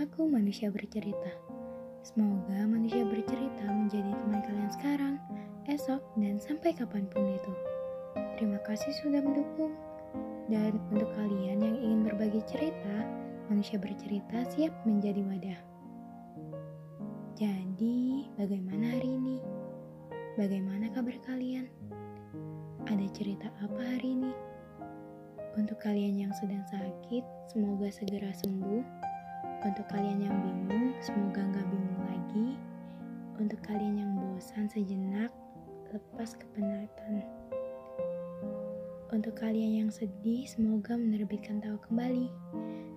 Aku manusia bercerita. Semoga manusia bercerita menjadi teman kalian sekarang, esok, dan sampai kapan pun itu. Terima kasih sudah mendukung. Dan untuk kalian yang ingin berbagi cerita, manusia bercerita siap menjadi wadah. Jadi, bagaimana hari ini? Bagaimana kabar kalian? Ada cerita apa hari ini? Untuk kalian yang sedang sakit, semoga segera sembuh. Untuk kalian yang bingung, semoga nggak bingung lagi. Untuk kalian yang bosan sejenak, lepas kepenatan. Untuk kalian yang sedih, semoga menerbitkan tawa kembali.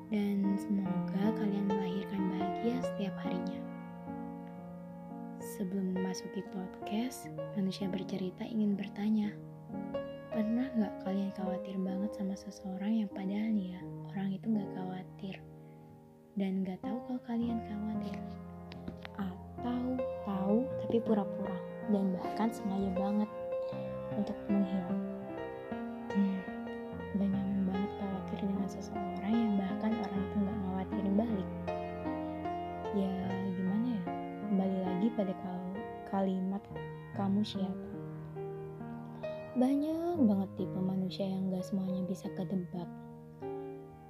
Dan semoga kalian melahirkan bahagia setiap harinya. Sebelum memasuki podcast, manusia bercerita ingin bertanya, Pernah gak kalian khawatir banget sama seseorang yang padahal ya orang itu gak khawatir dan gak tahu kalau kalian khawatir atau tahu tapi pura-pura dan bahkan sengaja banget untuk menghilang. Hmm, udah nyaman banget khawatir dengan seseorang yang bahkan orang itu gak khawatirin balik. Ya gimana ya, kembali lagi pada kalimat kamu siapa. Banyak banget tipe manusia yang gak semuanya bisa kedebak.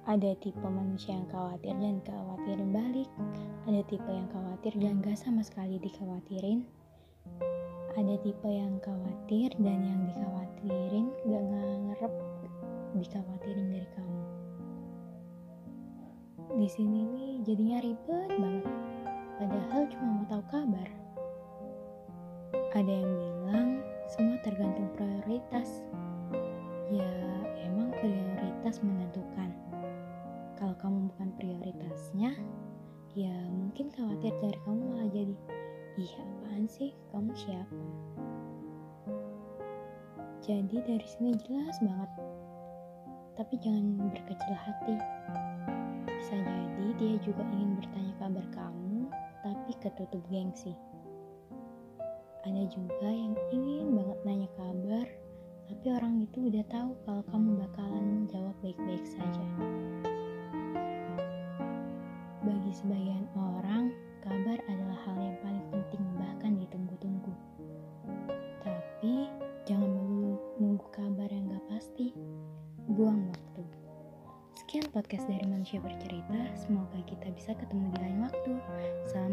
Ada tipe manusia yang khawatir dan khawatirin balik. Ada tipe yang khawatir dan gak sama sekali dikhawatirin. Ada tipe yang khawatir dan yang dikhawatirin gak ngarep dikhawatirin dari kamu. Di sini nih jadinya ribet banget. Padahal cuma mau tahu kabar. Ada yang bilang semua tergantung prioritas. Ya, emang prioritas menentukan. Kalau kamu bukan prioritasnya, ya mungkin khawatir dari kamu malah jadi, ih apaan sih, kamu siapa? Jadi dari sini jelas banget. Tapi jangan berkecil hati. Bisa jadi dia juga ingin bertanya kabar kamu, tapi ketutup gengsi. Ada juga yang ingin banget nanya kabar, tapi orang itu udah tahu kalau kamu bakalan jawab baik-baik saja. Bagi sebagian orang, kabar adalah hal yang paling penting bahkan ditunggu-tunggu. Tapi jangan melulu nunggu kabar yang gak pasti. Buang waktu. Sekian podcast dari Manusia Bercerita. Semoga kita bisa ketemu di lain waktu. Salam.